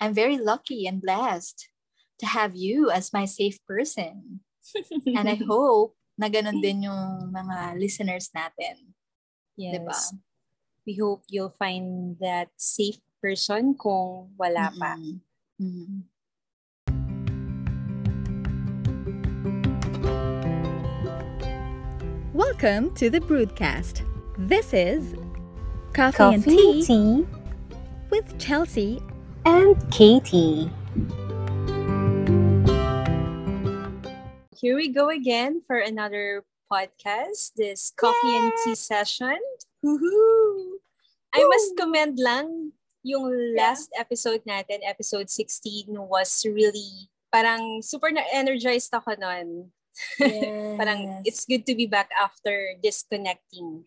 I'm very lucky and blessed to have you as my safe person. and I hope na ganun din yung mga listeners natin. Yes. Diba? We hope you'll find that safe person kung wala pa. Mm-hmm. Mm-hmm. Welcome to the Broodcast. This is Coffee, Coffee and tea, tea with Chelsea and Katie. Here we go again for another podcast, this coffee Yay! and tea session. Woohoo! I must commend lang yung last yeah. episode natin, episode 16, was really, parang super na-energized ako nun. Yes. parang it's good to be back after disconnecting.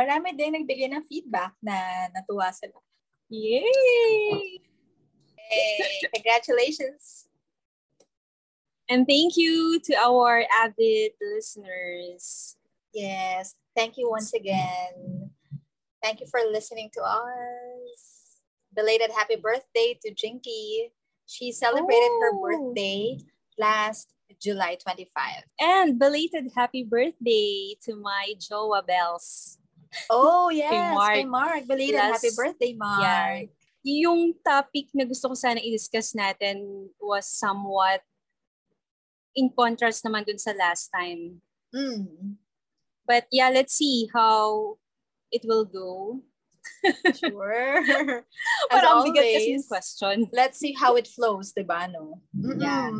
Marami din nagbigay ng feedback na natuwa sila. Yay! Hey, congratulations. And thank you to our avid listeners. Yes, thank you once again. Thank you for listening to us. Belated happy birthday to Jinky. She celebrated oh. her birthday last July 25. And belated happy birthday to my Joa Bells. Oh, yes. Mark. Mark. Belated last, happy birthday, Mark. Yeah. Yung topic na gusto ko sana i-discuss natin was somewhat in contrast naman dun sa last time. Mm. But yeah, let's see how it will go. sure. As always, bigat kasi yung question. Let's see how it flows, di ba, no? Mm-mm. Yeah.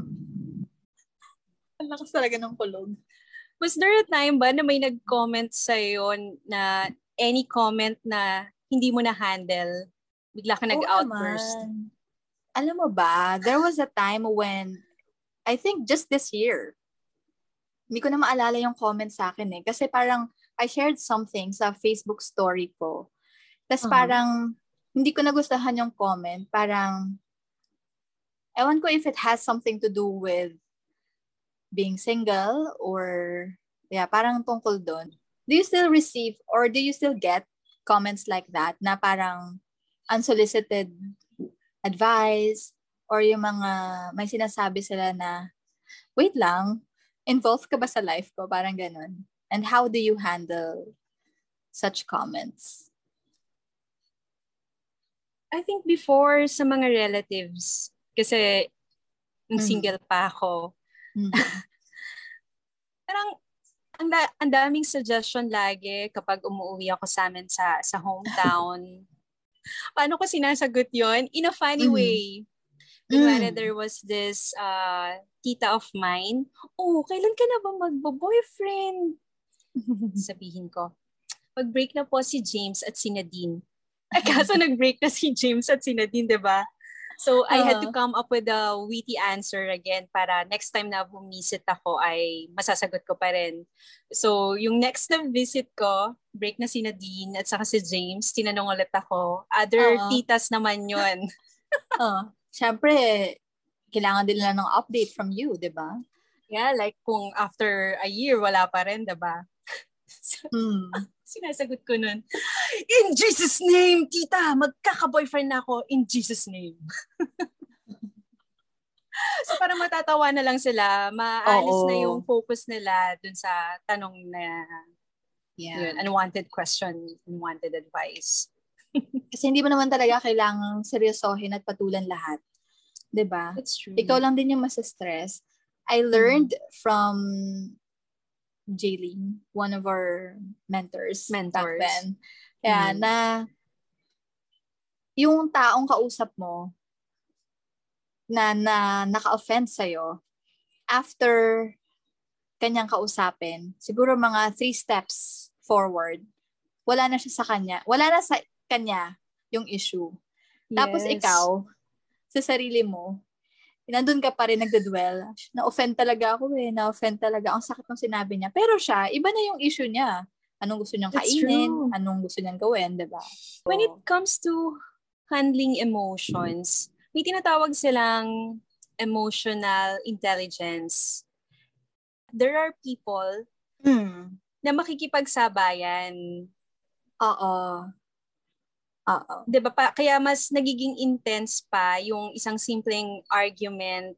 Ang lakas talaga ng kulog. Was there a time ba na may nag-comment sa'yo na any comment na hindi mo na-handle? Bigla ka nag-outburst? Oh, Alam mo ba, there was a time when, I think just this year, hindi ko na maalala yung comment sa akin eh. Kasi parang, I shared something sa Facebook story ko. Tapos uh-huh. parang, hindi ko nagustuhan yung comment. Parang, ewan ko if it has something to do with being single or yeah, parang tungkol doon. Do you still receive or do you still get comments like that na parang unsolicited advice or yung mga may sinasabi sila na wait lang, involved ka ba sa life ko? Parang ganun. And how do you handle such comments? I think before sa mga relatives, kasi mm. single pa ako, Mm. Parang ang, da- ang daming suggestion lagi kapag umuwi ako sa amin sa sa hometown. Paano ko sinasagot yon In a funny mm. way. Kunwari, mm. there was this uh, tita of mine, oh, kailan ka na ba magbo-boyfriend? Sabihin ko, pag-break na po si James at si Nadine. Ay, kaso nag-break na si James at si Nadine, di ba? So, uh-huh. I had to come up with a witty answer again para next time na bumisit ako ay masasagot ko pa rin. So, yung next na visit ko, break na si Nadine at saka si James, tinanong ulit ako. Other uh-huh. titas naman yun. uh, Siyempre, kailangan din nila ng update from you, di ba? Yeah, like kung after a year, wala pa rin, di ba? Hmm sinasagot ko nun, In Jesus name, tita, magkaka-boyfriend na ako in Jesus name. so parang matatawa na lang sila, maalis Oo. na yung focus nila dun sa tanong na yeah. yun, unwanted question, unwanted advice. Kasi hindi mo naman talaga kailangang seryosohin at patulan lahat. 'Di ba? That's true. Ikaw lang din yung masa-stress. I learned mm. from Jaylene, one of our mentors, mentors. back then. Kaya mm. na yung taong kausap mo na, na naka-offend sa'yo, after kanyang kausapin, siguro mga three steps forward, wala na siya sa kanya. Wala na sa kanya yung issue. Yes. Tapos ikaw, sa sarili mo, nandun ka pa rin nagdadwell. Na-offend talaga ako eh. Na-offend talaga. Ang sakit ng sinabi niya. Pero siya, iba na yung issue niya. Anong gusto niyang kainin, true. anong gusto niyang gawin, di ba? So, When it comes to handling emotions, may tinatawag silang emotional intelligence. There are people mm. na makikipagsabayan. Oo. Oo. 'Di ba pa kaya mas nagiging intense pa yung isang simpleng argument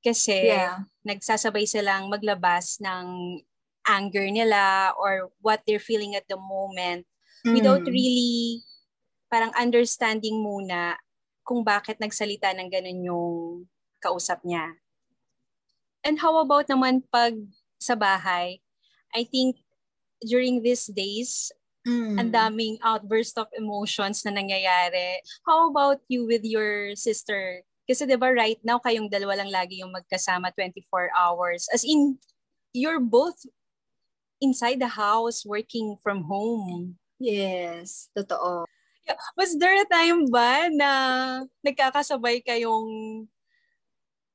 kasi yeah. nagsasabay silang maglabas ng anger nila or what they're feeling at the moment mm. without really parang understanding muna kung bakit nagsalita ng ganun yung kausap niya. And how about naman pag sa bahay? I think during these days, Mm. Ang daming outburst of emotions na nangyayari. How about you with your sister? Kasi 'di ba right now kayong dalawa lang lagi yung magkasama 24 hours. As in you're both inside the house working from home. Yes, totoo. Was there a time ba na nagkakasabay kayong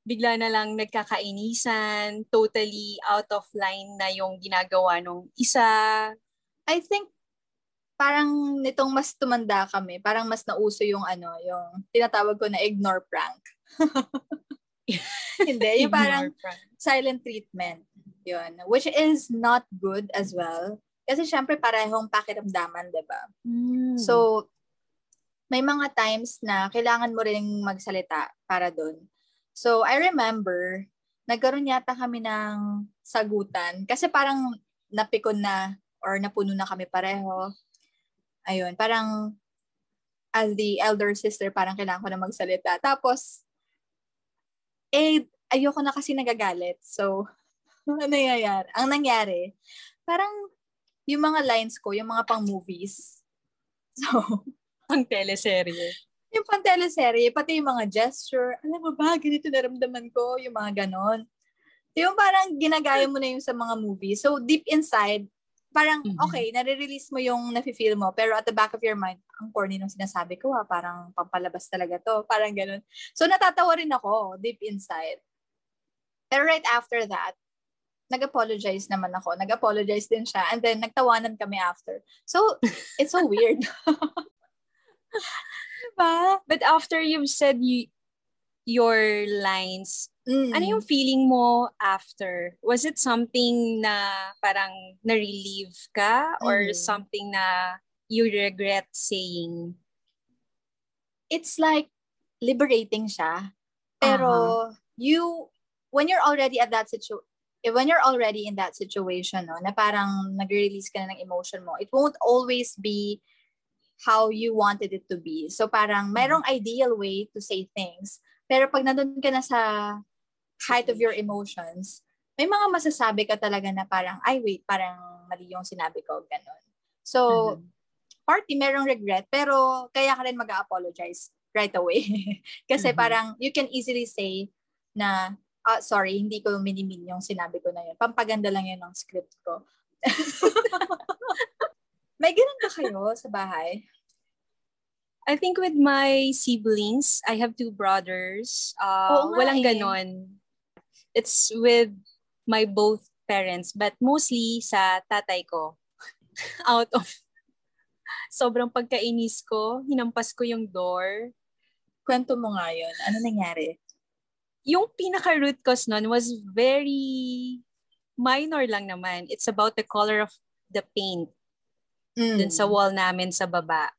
bigla na lang nagkakainisan, totally out of line na yung ginagawa nung isa? I think parang nitong mas tumanda kami, parang mas nauso yung ano, yung tinatawag ko na ignore prank. Hindi, yung parang prank. silent treatment. Yun. Which is not good as well. Kasi syempre parehong pakiramdaman, di ba? Mm. So, may mga times na kailangan mo rin magsalita para doon. So, I remember, nagkaroon yata kami ng sagutan. Kasi parang napikon na or napuno na kami pareho ayun, parang as the elder sister, parang kailangan ko na magsalita. Tapos, eh, ayoko na kasi nagagalit. So, ano nangyayari? Ang nangyari, parang yung mga lines ko, yung mga pang movies. So, pang teleserye. Yung pang teleserye, pati yung mga gesture, alam mo ba, ganito naramdaman ko, yung mga ganon. Yung parang ginagaya mo na yung sa mga movies. So, deep inside, parang, mm-hmm. okay, nare-release mo yung nafe-feel mo, pero at the back of your mind, ang corny nung sinasabi ko, ha, parang pampalabas talaga to, parang ganun. So, natatawa rin ako, deep inside. Pero right after that, nag-apologize naman ako. Nag-apologize din siya. And then, nagtawanan kami after. So, it's so weird. diba? But after you've said you, your lines, mm. ano yung feeling mo after? Was it something na parang na-relieve ka mm. or something na you regret saying? It's like liberating siya. Pero uh-huh. you, when you're already at that situation, when you're already in that situation, no, na parang nag-release ka na ng emotion mo, it won't always be how you wanted it to be. So parang merong mm. ideal way to say things. Pero pag nandun ka na sa height of your emotions, may mga masasabi ka talaga na parang, ay wait, parang mali yung sinabi ko, ganun. So, mm-hmm. party, merong regret, pero kaya ka rin mag-apologize right away. Kasi mm-hmm. parang, you can easily say na, ah, sorry, hindi ko minimin yung sinabi ko na yun. Pampaganda lang yun ng script ko. may ganun ba kayo sa bahay? I think with my siblings, I have two brothers. Uh, oh, walang eh. ganon. It's with my both parents, but mostly sa tatay ko. Out of sobrang pagkainis ko, hinampas ko yung door. Kwento mo nga yun. Ano nangyari? Yung pinaka-root cause nun was very minor lang naman. It's about the color of the paint mm. dun sa wall namin sa baba.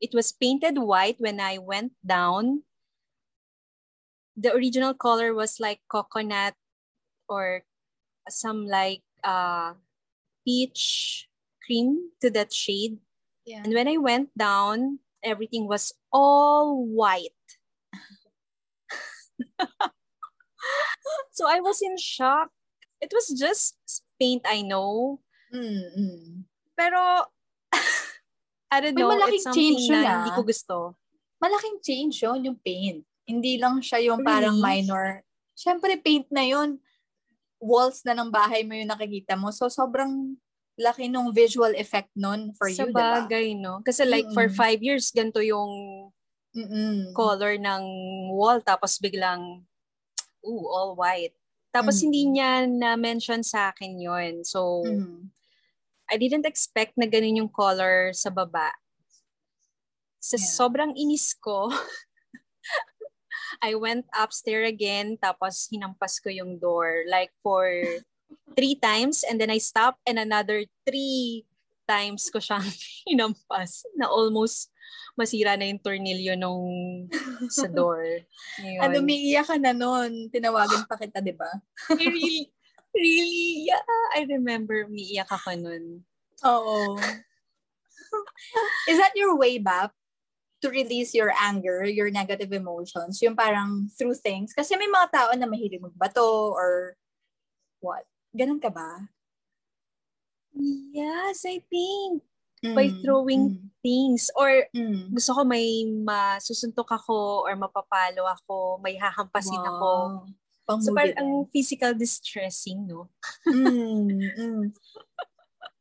It was painted white when I went down. The original color was like coconut or some like uh, peach cream to that shade. Yeah. And when I went down, everything was all white. so I was in shock. It was just paint, I know. Mm-hmm. Pero I don't May know, malaking it's change yun, na hindi ko gusto. Malaking change yun, yung paint. Hindi lang siya yung really? parang minor. Siyempre, paint na yun. Walls na ng bahay mo yung nakikita mo. So, sobrang laki nung visual effect nun for Sa you, diba? bagay, no? Kasi like, Mm-mm. for five years, ganito yung Mm-mm. color ng wall. Tapos biglang, ooh, all white. Tapos mm. hindi niya na-mention sa akin yon So, mm. I didn't expect na ganun yung color sa baba. Sa yeah. sobrang inis ko, I went upstairs again, tapos hinampas ko yung door. Like for three times, and then I stopped, and another three times ko siyang hinampas na almost masira na yung tornilyo nung sa door. Ano, umiiyak ka na nun. Tinawagan pa kita, di ba? really, really, yeah. I remember umiiyak ako nun. Oo. Is that your way back to release your anger, your negative emotions? Yung parang through things? Kasi may mga tao na mahilig magbato or what? Ganun ka ba? Yes, I think. Mm, by throwing mm. things. Or mm. gusto ko may masusuntok ako or mapapalo ako, may hahampasin wow. ako. Pang so parang ang physical distressing, no? mm, mm.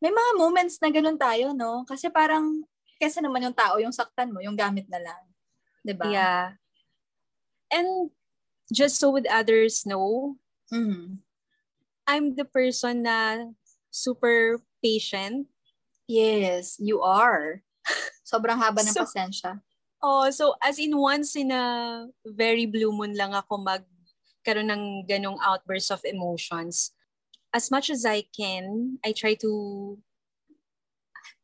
May mga moments na ganun tayo, no? Kasi parang, kasi naman yung tao, yung saktan mo, yung gamit na lang. ba diba? Yeah. And just so with others know, mm. I'm the person na super patient. Yes, you are. Sobrang haba ng so, pasensya. Oh, so as in once in a very blue moon lang ako magkaroon ng ganong outburst of emotions as much as I can, I try to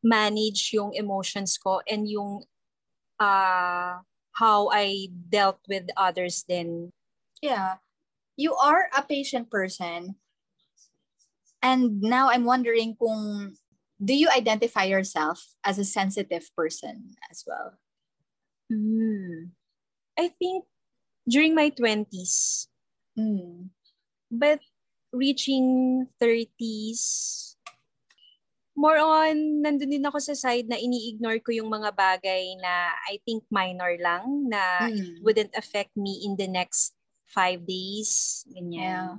manage yung emotions ko and yung uh, how I dealt with others then. Yeah. You are a patient person. And now I'm wondering kung do you identify yourself as a sensitive person as well? Mm. I think during my 20s. Mm. But reaching 30s, more on, nandun din ako sa side na ini-ignore ko yung mga bagay na I think minor lang, na mm. it wouldn't affect me in the next five days. Ganyan. Yeah.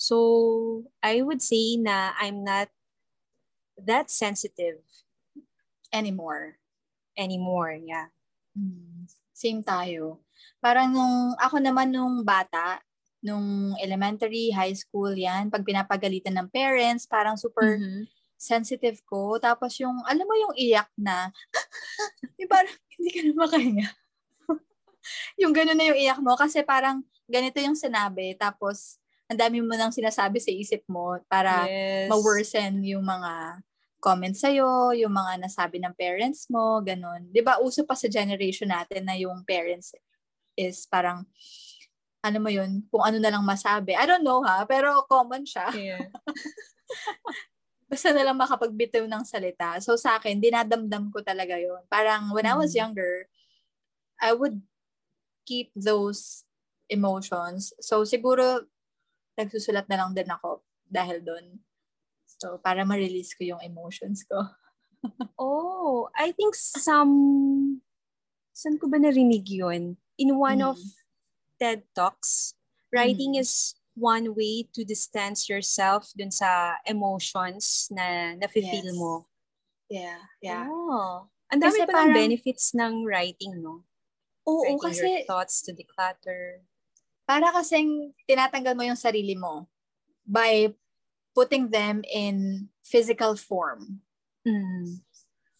So, I would say na I'm not that sensitive. Anymore. Anymore, yeah. Mm. Same tayo. Parang nung, ako naman nung bata, nung elementary, high school, yan, pag pinapagalitan ng parents, parang super mm-hmm. sensitive ko. Tapos yung, alam mo yung iyak na, yung parang hindi ka na makahinga. yung gano'n na yung iyak mo kasi parang ganito yung sinabi. Tapos, ang dami mo nang sinasabi sa isip mo para yes. ma-worsen yung mga comments sa'yo, yung mga nasabi ng parents mo, ganun. Ba, uso pa sa generation natin na yung parents is parang, ano mo yun, kung ano na lang masabi. I don't know ha, pero common siya. Yeah. Basta na lang makapagbitaw ng salita. So sa akin, dinadamdam ko talaga yon Parang when mm-hmm. I was mm. younger, I would keep those emotions. So siguro, nagsusulat na lang din ako dahil doon. So, para ma-release ko yung emotions ko. oh, I think some... Saan ko ba narinig yun? In one mm. of TED Talks, writing mm. is one way to distance yourself dun sa emotions na nafe-feel yes. mo. Yeah, yeah. Oh. Ang dami pa parang, benefits ng writing, no? Oo, writing kasi... your thoughts to declutter. Para kasing tinatanggal mo yung sarili mo by putting them in physical form. Mm.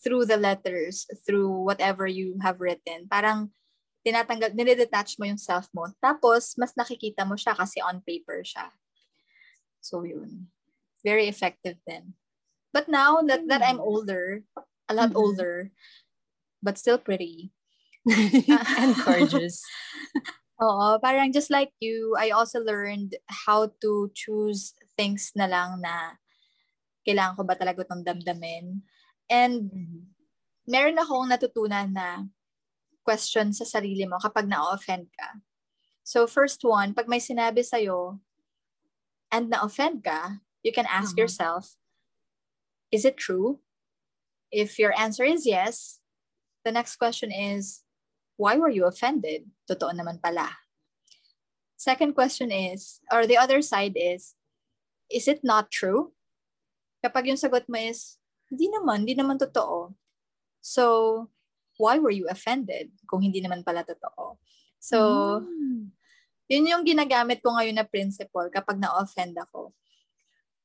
Through the letters, through whatever you have written. Parang tinatanggal, nire-detach mo yung self mo. Tapos, mas nakikita mo siya kasi on paper siya. So, yun. Very effective then. But now that, that I'm older, a lot mm-hmm. older, but still pretty. and gorgeous. Oo, parang just like you, I also learned how to choose things na lang na kailangan ko ba talaga itong damdamin. And mm-hmm. meron akong natutunan na question sa sarili mo kapag na-offend ka. So first one, pag may sinabi sa'yo and na-offend ka, you can ask uh-huh. yourself, is it true? If your answer is yes, the next question is, why were you offended? Totoo naman pala. Second question is, or the other side is, is it not true? Kapag yung sagot mo is, hindi naman, hindi naman totoo. So, why were you offended kung hindi naman pala totoo? So, mm. yun yung ginagamit ko ngayon na principle kapag na-offend ako.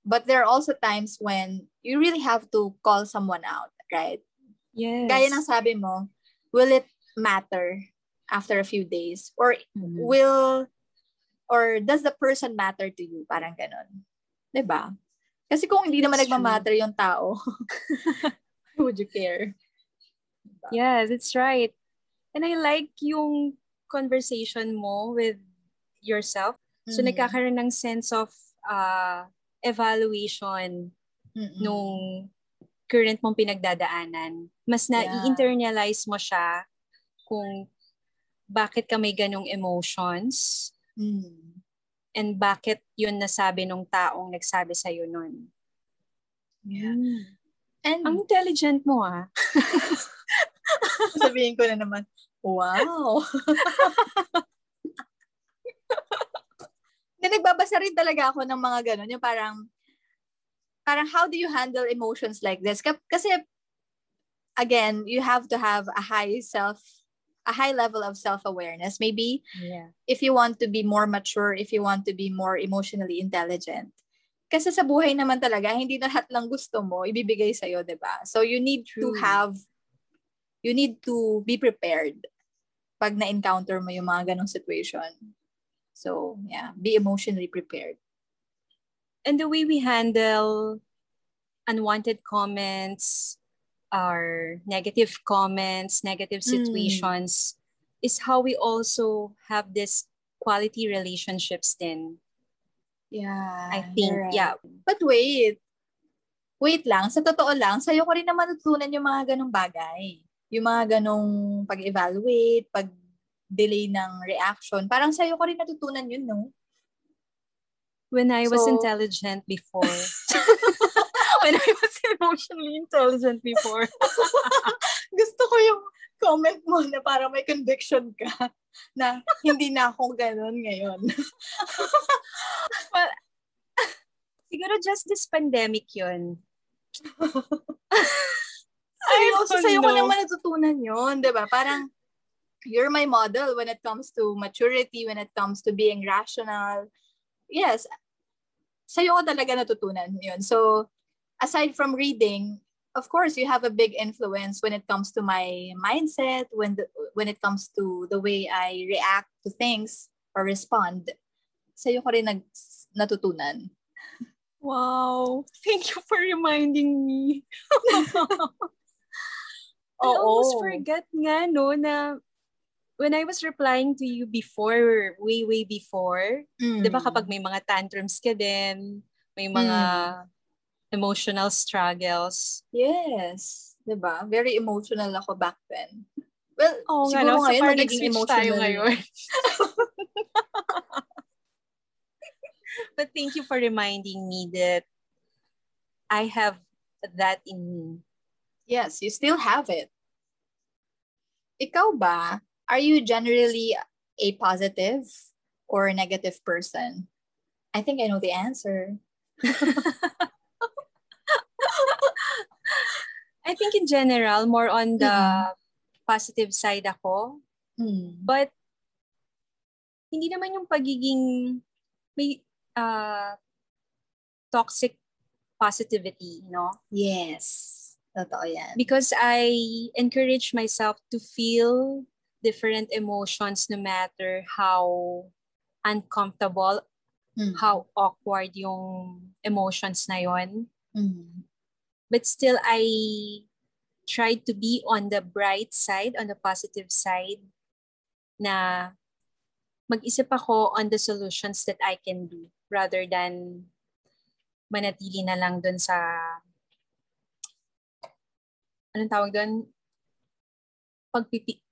But there are also times when you really have to call someone out, right? Yes. Gaya ng sabi mo, will it matter after a few days? Or mm-hmm. will, or does the person matter to you? Parang ganun. ba? Diba? Kasi kung hindi naman nagmamatter yung tao, would you care? Yeah, that's right. And I like yung conversation mo with yourself. So, mm-hmm. nagkakaroon ng sense of uh, evaluation mm-hmm. nung current mong pinagdadaanan. Mas na-internalize mo siya kung bakit ka may ganong emotions mm. and bakit yun nasabi nung taong nagsabi sa'yo nun. Yeah. Mm. And, Ang intelligent mo ah. Sabihin ko na naman, wow. na nagbabasa rin talaga ako ng mga ganun, yung parang, parang how do you handle emotions like this? Kasi, again, you have to have a high self, a high level of self-awareness. Maybe yeah. if you want to be more mature, if you want to be more emotionally intelligent. Kasi sa buhay naman talaga, hindi na lahat lang gusto mo, ibibigay sa'yo, di ba? So you need True. to have you need to be prepared pag na-encounter mo yung mga ganong situation. So, yeah, be emotionally prepared. And the way we handle unwanted comments or negative comments, negative hmm. situations mm. is how we also have this quality relationships then. Yeah. I think, right. yeah. But wait. Wait lang. Sa totoo lang, sa'yo ko rin naman natutunan yung mga ganong bagay yung mga ganong pag-evaluate, pag-delay ng reaction, parang sa'yo ko rin natutunan yun, no? When I was so, intelligent before. when I was emotionally intelligent before. Gusto ko yung comment mo na para may conviction ka na hindi na ako ganun ngayon. well, siguro just this pandemic yun. Seryoso, sa'yo ko naman natutunan yun, di ba? Parang, you're my model when it comes to maturity, when it comes to being rational. Yes, sa'yo ko talaga natutunan yun. So, aside from reading, of course, you have a big influence when it comes to my mindset, when the, when it comes to the way I react to things or respond. Sa'yo ko rin nag, natutunan. Wow. Thank you for reminding me. I Oo. almost forget nga, no, na when I was replying to you before, way, way before, mm. di ba kapag may mga tantrums ka din, may mga mm. emotional struggles. Yes. Di ba? Very emotional ako back then. Well, oh, siguro nga, no? ngayon, so magiging emotional. tayo ngayon. But thank you for reminding me that I have that in me. Yes, you still have it. Ikaw ba, are you generally a positive or a negative person? I think I know the answer. I think in general, more on the mm. positive side ako. Mm. But, hindi naman yung pagiging may uh, toxic positivity, no? Yes. Totoo yan. Because I encourage myself to feel different emotions no matter how uncomfortable, mm. how awkward yung emotions na yon. Mm. But still, I try to be on the bright side, on the positive side, na mag-isip ako on the solutions that I can do rather than manatili na lang dun sa anong tawag doon? Pagpipi...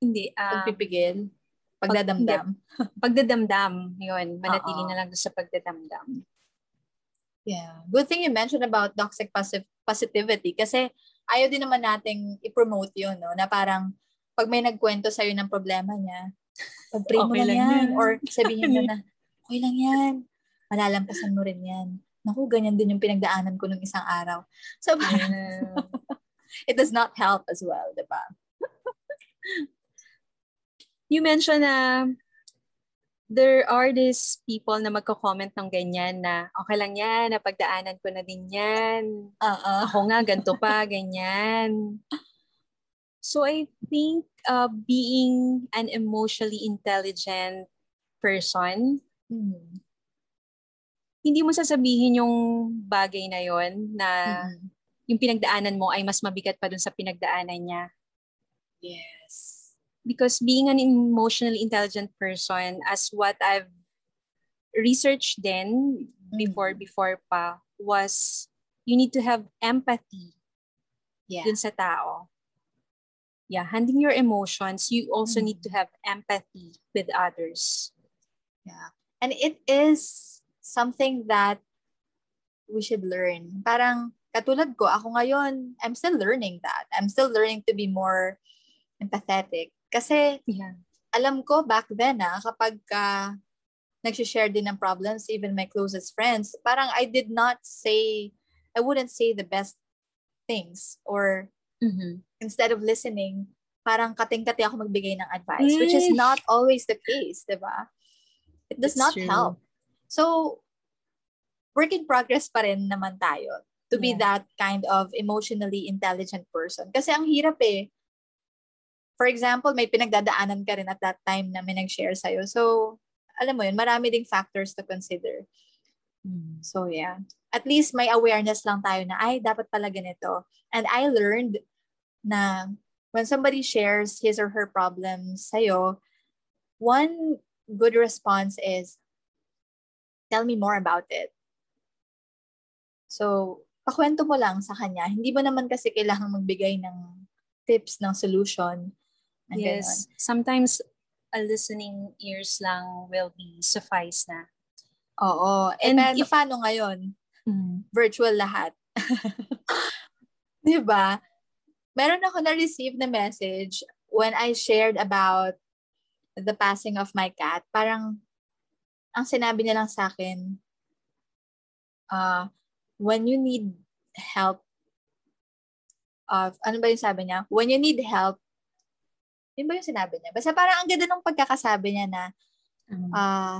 Hindi. Uh, Pagpipigil? Pagdadamdam? Pag, pagdadamdam. Yun. Manatili Uh-oh. na lang doon sa pagdadamdam. Yeah. Good thing you mentioned about toxic passive positivity kasi ayaw din naman nating i-promote yun, no? Na parang pag may nagkwento sa'yo ng problema niya, pag-pray okay mo lang, lang yan. yan. Or sabihin mo na, okay lang yan. Malalampasan mo rin yan. Naku, ganyan din yung pinagdaanan ko nung isang araw. So, yeah. It does not help as well, di ba? you mentioned na there are these people na magko-comment ng ganyan na okay lang yan, napagdaanan ko na din yan. Uh-uh. Ako nga, ganito pa, ganyan. So I think uh, being an emotionally intelligent person, hmm. hindi mo sasabihin yung bagay na yon na hmm yung pinagdaanan mo ay mas mabigat pa dun sa pinagdaanan niya. Yes. Because being an emotionally intelligent person, as what I've researched then, before, mm-hmm. before pa, was you need to have empathy yeah. dun sa tao. Yeah, handling your emotions, you also mm-hmm. need to have empathy with others. Yeah. And it is something that we should learn. Parang katulad ko, ako ngayon, I'm still learning that. I'm still learning to be more empathetic. Kasi yeah. alam ko back then ah, kapag uh, nag-share din ng problems, even my closest friends, parang I did not say, I wouldn't say the best things or mm-hmm. instead of listening, parang kating-kati ako magbigay ng advice, mm. which is not always the case, di ba? It does That's not true. help. So, work in progress pa rin naman tayo to yeah. be that kind of emotionally intelligent person. Kasi ang hirap eh. For example, may pinagdadaanan ka rin at that time na may nag-share sa'yo. So, alam mo yun, marami ding factors to consider. Mm. So, yeah. At least may awareness lang tayo na, ay, dapat pala ganito. And I learned na when somebody shares his or her problems sa'yo, one good response is, tell me more about it. So, pakwento mo lang sa kanya. Hindi mo naman kasi kailangan magbigay ng tips, ng solution. Yes. Ganon. Sometimes, a listening ears lang will be suffice na. Oo. And, And if paano ngayon? Mm. Virtual lahat. Di ba? Meron ako na-receive na message when I shared about the passing of my cat. Parang, ang sinabi niya lang sa akin, uh, when you need help of, ano ba yung sabi niya? When you need help, yun ba yung sinabi niya? Basta parang ang ganda ng pagkakasabi niya na, uh,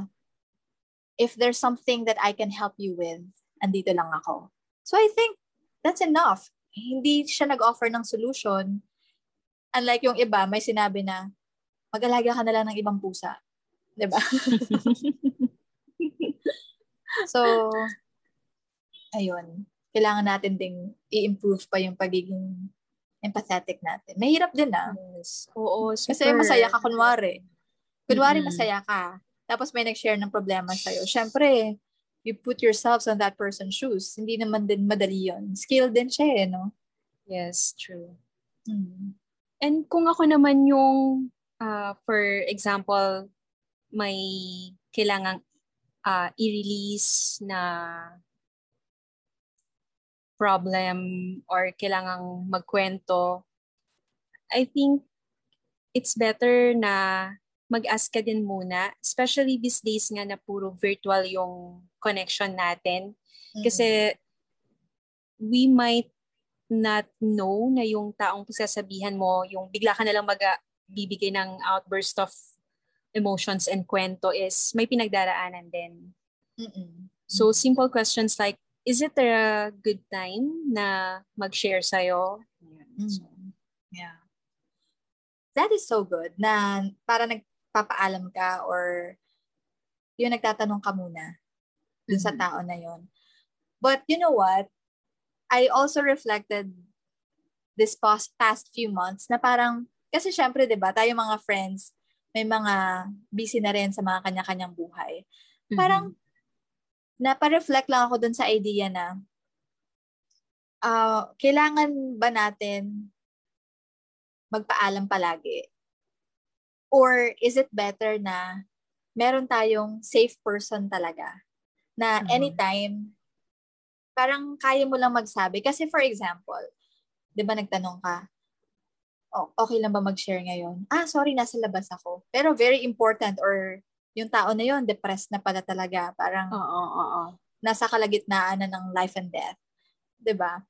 if there's something that I can help you with, andito lang ako. So I think that's enough. Hindi siya nag-offer ng solution. Unlike yung iba, may sinabi na, mag-alaga ka na lang ng ibang pusa. ba? Diba? so, ayun, kailangan natin ding i-improve pa yung pagiging empathetic natin. Mahirap din ah. Yes. Oo, super. Kasi masaya ka kunwari. Kunwari mm-hmm. masaya ka. Tapos may nag-share ng problema sa'yo. Siyempre, you put yourselves on that person's shoes. Hindi naman din madali yun. Skill din siya eh, no? Yes, true. Mm. And kung ako naman yung, uh, for example, may kailangang uh, i-release na problem or kailangang magkwento, I think it's better na mag-ask ka din muna, especially these days nga na puro virtual yung connection natin. Mm-hmm. Kasi we might not know na yung taong sasabihan mo, yung bigla ka na lang magbibigay ng outburst of emotions and kwento is may pinagdaraanan din. Mm-mm. So simple questions like, is it a good time na mag-share sa'yo? Mm. So, yeah. That is so good na para nagpapaalam ka or yung nagtatanong ka muna dun mm-hmm. sa tao na yon. But you know what? I also reflected this past, past few months na parang, kasi syempre, di ba, tayo mga friends, may mga busy na rin sa mga kanya-kanyang buhay. Mm-hmm. Parang, napa-reflect lang ako dun sa idea na uh, kailangan ba natin magpaalam palagi? Or is it better na meron tayong safe person talaga? Na mm-hmm. anytime, parang kaya mo lang magsabi. Kasi for example, di ba nagtanong ka, oh, okay lang ba mag-share ngayon? Ah, sorry, nasa labas ako. Pero very important or yung tao na yon depressed na pala talaga. Parang oo, oo, oo. nasa kalagitnaan na ng life and death. 'Di ba?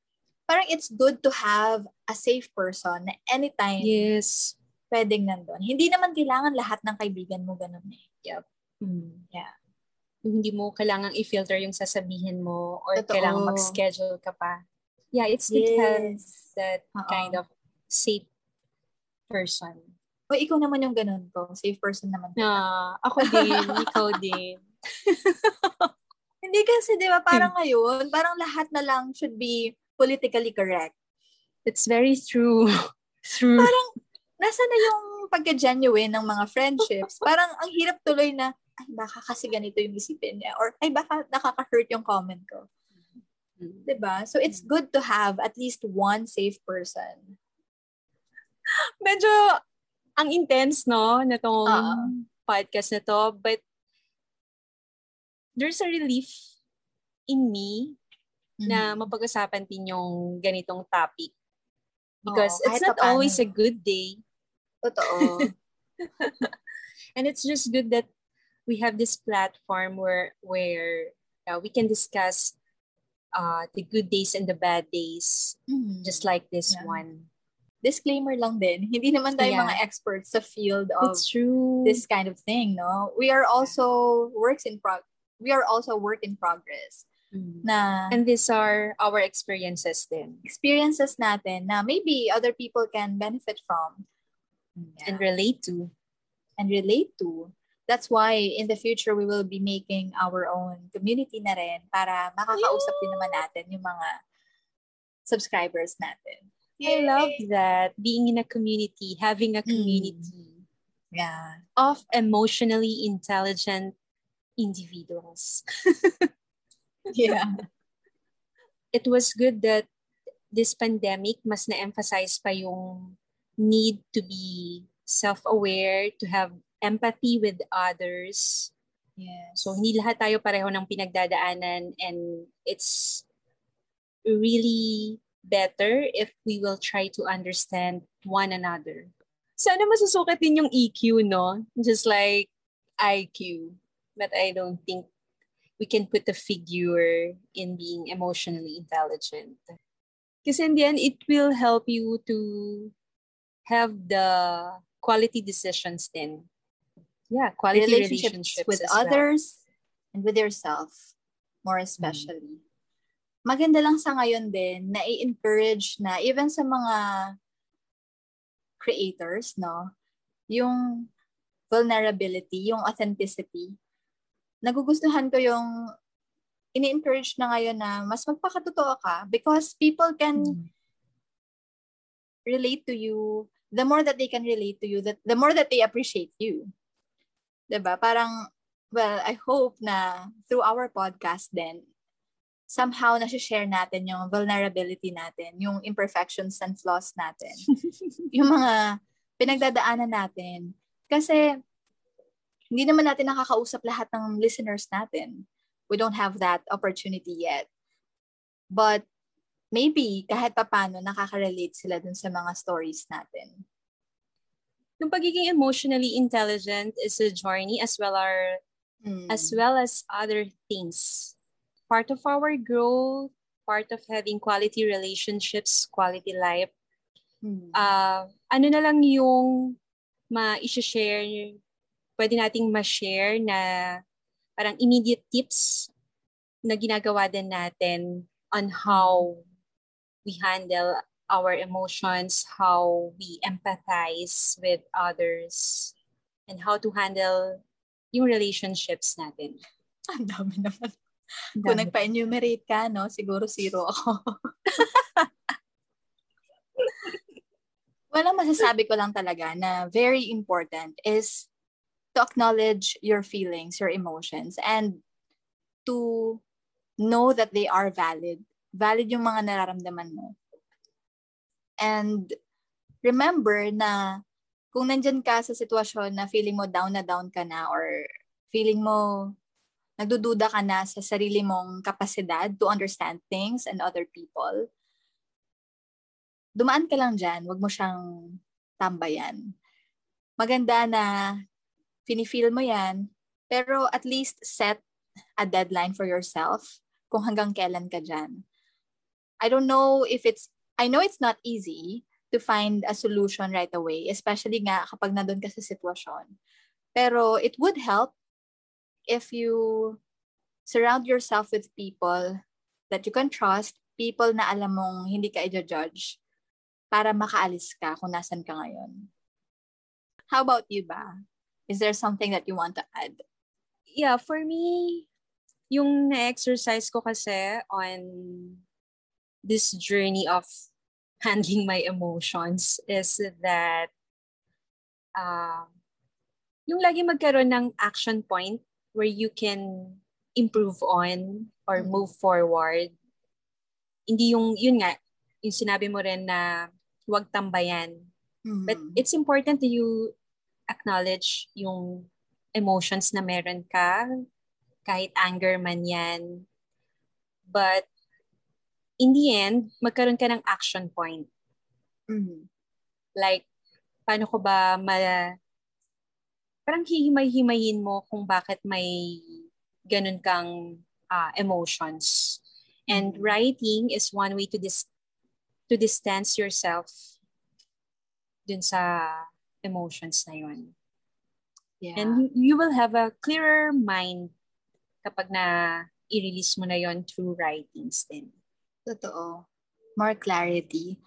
Parang it's good to have a safe person na anytime yes. pwedeng nandun. Hindi naman kailangan lahat ng kaibigan mo ganun eh. Yep. Mm. Yeah. Hindi mo kailangan i-filter yung sasabihin mo or Totoo. kailangan mag-schedule ka pa. Yeah, it's yes. have that Uh-oh. kind of safe person. O ikaw naman yung ganun ko. Safe person naman. Ah, ako din. ikaw din. Hindi kasi, di ba, parang ngayon, parang lahat na lang should be politically correct. It's very true. true. Parang, nasa na yung pagka-genuine ng mga friendships? Parang ang hirap tuloy na, ay baka kasi ganito yung isipin niya or ay baka nakaka-hurt yung comment ko. Mm. 'Di ba? So it's good to have at least one safe person. Medyo ang intense no nitong uh, podcast na to but there's a relief in me mm-hmm. na mapag-usapan din yung ganitong topic. Because oh, it's not always a good day. Totoo. and it's just good that we have this platform where where uh, we can discuss uh, the good days and the bad days, mm-hmm. just like this yeah. one. Disclaimer lang din, hindi naman tayo yeah. mga experts sa field of It's true. this kind of thing, no? We are also works in prog we are also work in progress. Mm. Na and these are our experiences then. Experiences natin na maybe other people can benefit from yeah. and relate to and relate to. That's why in the future we will be making our own community na rin para makakausap din naman natin yung mga subscribers natin. I love that. Being in a community, having a mm. community. Mm. Yeah. Of emotionally intelligent individuals. yeah. It was good that this pandemic mas na-emphasize pa yung need to be self-aware, to have empathy with others. Yes. So hindi lahat tayo pareho ng pinagdadaanan and it's really better if we will try to understand one another. Sana masusukat din yung EQ, no? Just like IQ but I don't think we can put a figure in being emotionally intelligent. Because in the end, it will help you to have the quality decisions then. Yeah, quality relationships, relationships with others well. and with yourself, more especially. Mm. Maganda lang sa ngayon din na i-encourage na even sa mga creators, no, yung vulnerability, yung authenticity, nagugustuhan ko yung ini-encourage na ngayon na mas magpakatotoo ka because people can mm. relate to you. The more that they can relate to you that the more that they appreciate you. 'di ba parang well i hope na through our podcast then somehow na share natin yung vulnerability natin yung imperfections and flaws natin yung mga pinagdadaanan natin kasi hindi naman natin nakakausap lahat ng listeners natin. We don't have that opportunity yet. But maybe kahit pa paano nakaka-relate sila dun sa mga stories natin. Yung pagiging emotionally intelligent is a journey as well as mm. as well as other things. Part of our growth, part of having quality relationships, quality life. Mm. Uh, ano na lang yung ma-share pwede nating ma-share na parang immediate tips na ginagawa din natin on how we handle our emotions, how we empathize with others, and how to handle yung relationships natin. Ang dami naman. Kung nagpa-enumerate ka, no, siguro zero ako. Walang masasabi ko lang talaga na very important is to acknowledge your feelings, your emotions, and to know that they are valid. Valid yung mga nararamdaman mo. And remember na kung nandyan ka sa sitwasyon na feeling mo down na down ka na or feeling mo nagdududa ka na sa sarili mong kapasidad to understand things and other people, dumaan ka lang dyan. Huwag mo siyang tambayan. Maganda na finifeel mo yan, pero at least set a deadline for yourself kung hanggang kailan ka dyan. I don't know if it's, I know it's not easy to find a solution right away, especially nga kapag nandun ka sa sitwasyon. Pero it would help if you surround yourself with people that you can trust, people na alam mong hindi ka i-judge para makaalis ka kung nasan ka ngayon. How about you ba? Is there something that you want to add? Yeah, for me, yung na-exercise ko kasi on this journey of handling my emotions is that uh, yung lagi magkaroon ng action point where you can improve on or mm-hmm. move forward. Hindi yung, yun nga, yung sinabi mo rin na huwag tambayan. Mm-hmm. But it's important to you acknowledge yung emotions na meron ka, kahit anger man yan. But in the end, magkaroon ka ng action point. Mm-hmm. Like, paano ko ba ma parang hihimay-himayin mo kung bakit may ganun kang uh, emotions. And mm-hmm. writing is one way to dis to distance yourself dun sa emotions na yun. Yeah. And you, you will have a clearer mind kapag na i-release mo na yon through writings din. Totoo. More clarity.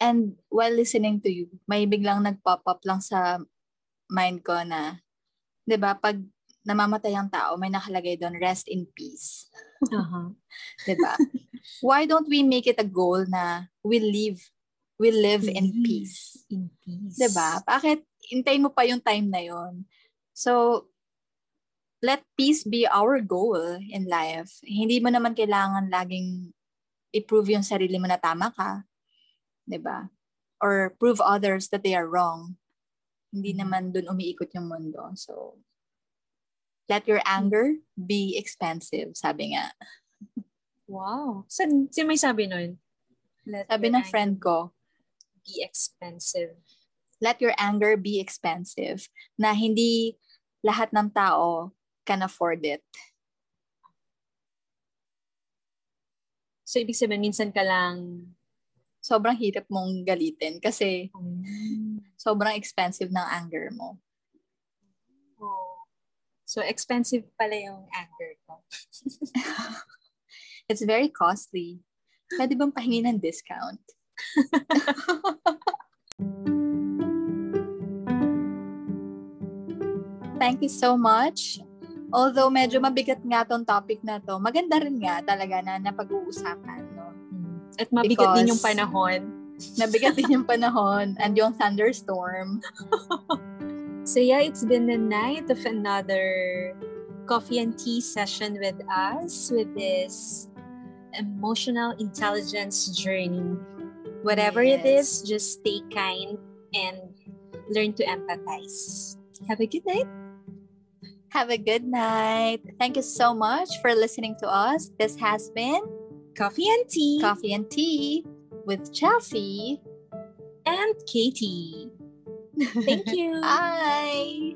And while listening to you, may biglang nag-pop up lang sa mind ko na, 'di ba, pag namamatay ang tao, may nakalagay doon, rest in peace. Uh-huh. 'Di ba? Why don't we make it a goal na we live we live in peace. In peace. 'Di ba? Bakit hintayin mo pa yung time na 'yon? So let peace be our goal in life. Hindi mo naman kailangan laging i-prove yung sarili mo na tama ka. 'Di ba? Or prove others that they are wrong hindi mm-hmm. naman dun umiikot yung mundo. So, let your anger be expensive, sabi nga. Wow. Saan, sino may sabi nun? Let sabi ng friend ko, be expensive. Let your anger be expensive. Na hindi lahat ng tao can afford it. So, ibig sabihin, minsan ka lang sobrang hirap mong galitin kasi mm. sobrang expensive ng anger mo. Oh. So, expensive pala yung anger ko. It's very costly. Pwede bang pahingi ng discount? Thank you so much. Although medyo mabigat nga tong topic na to, maganda rin nga talaga na napag-uusapan. At mabigat din yung panahon. Nabigat din yung panahon and yung thunderstorm. so yeah, it's been the night of another coffee and tea session with us with this emotional intelligence journey. Whatever yes. it is, just stay kind and learn to empathize. Have a good night. Have a good night. Thank you so much for listening to us. This has been Coffee and Tea. Coffee and Tea with Chelsea and Katie. Thank you. Bye.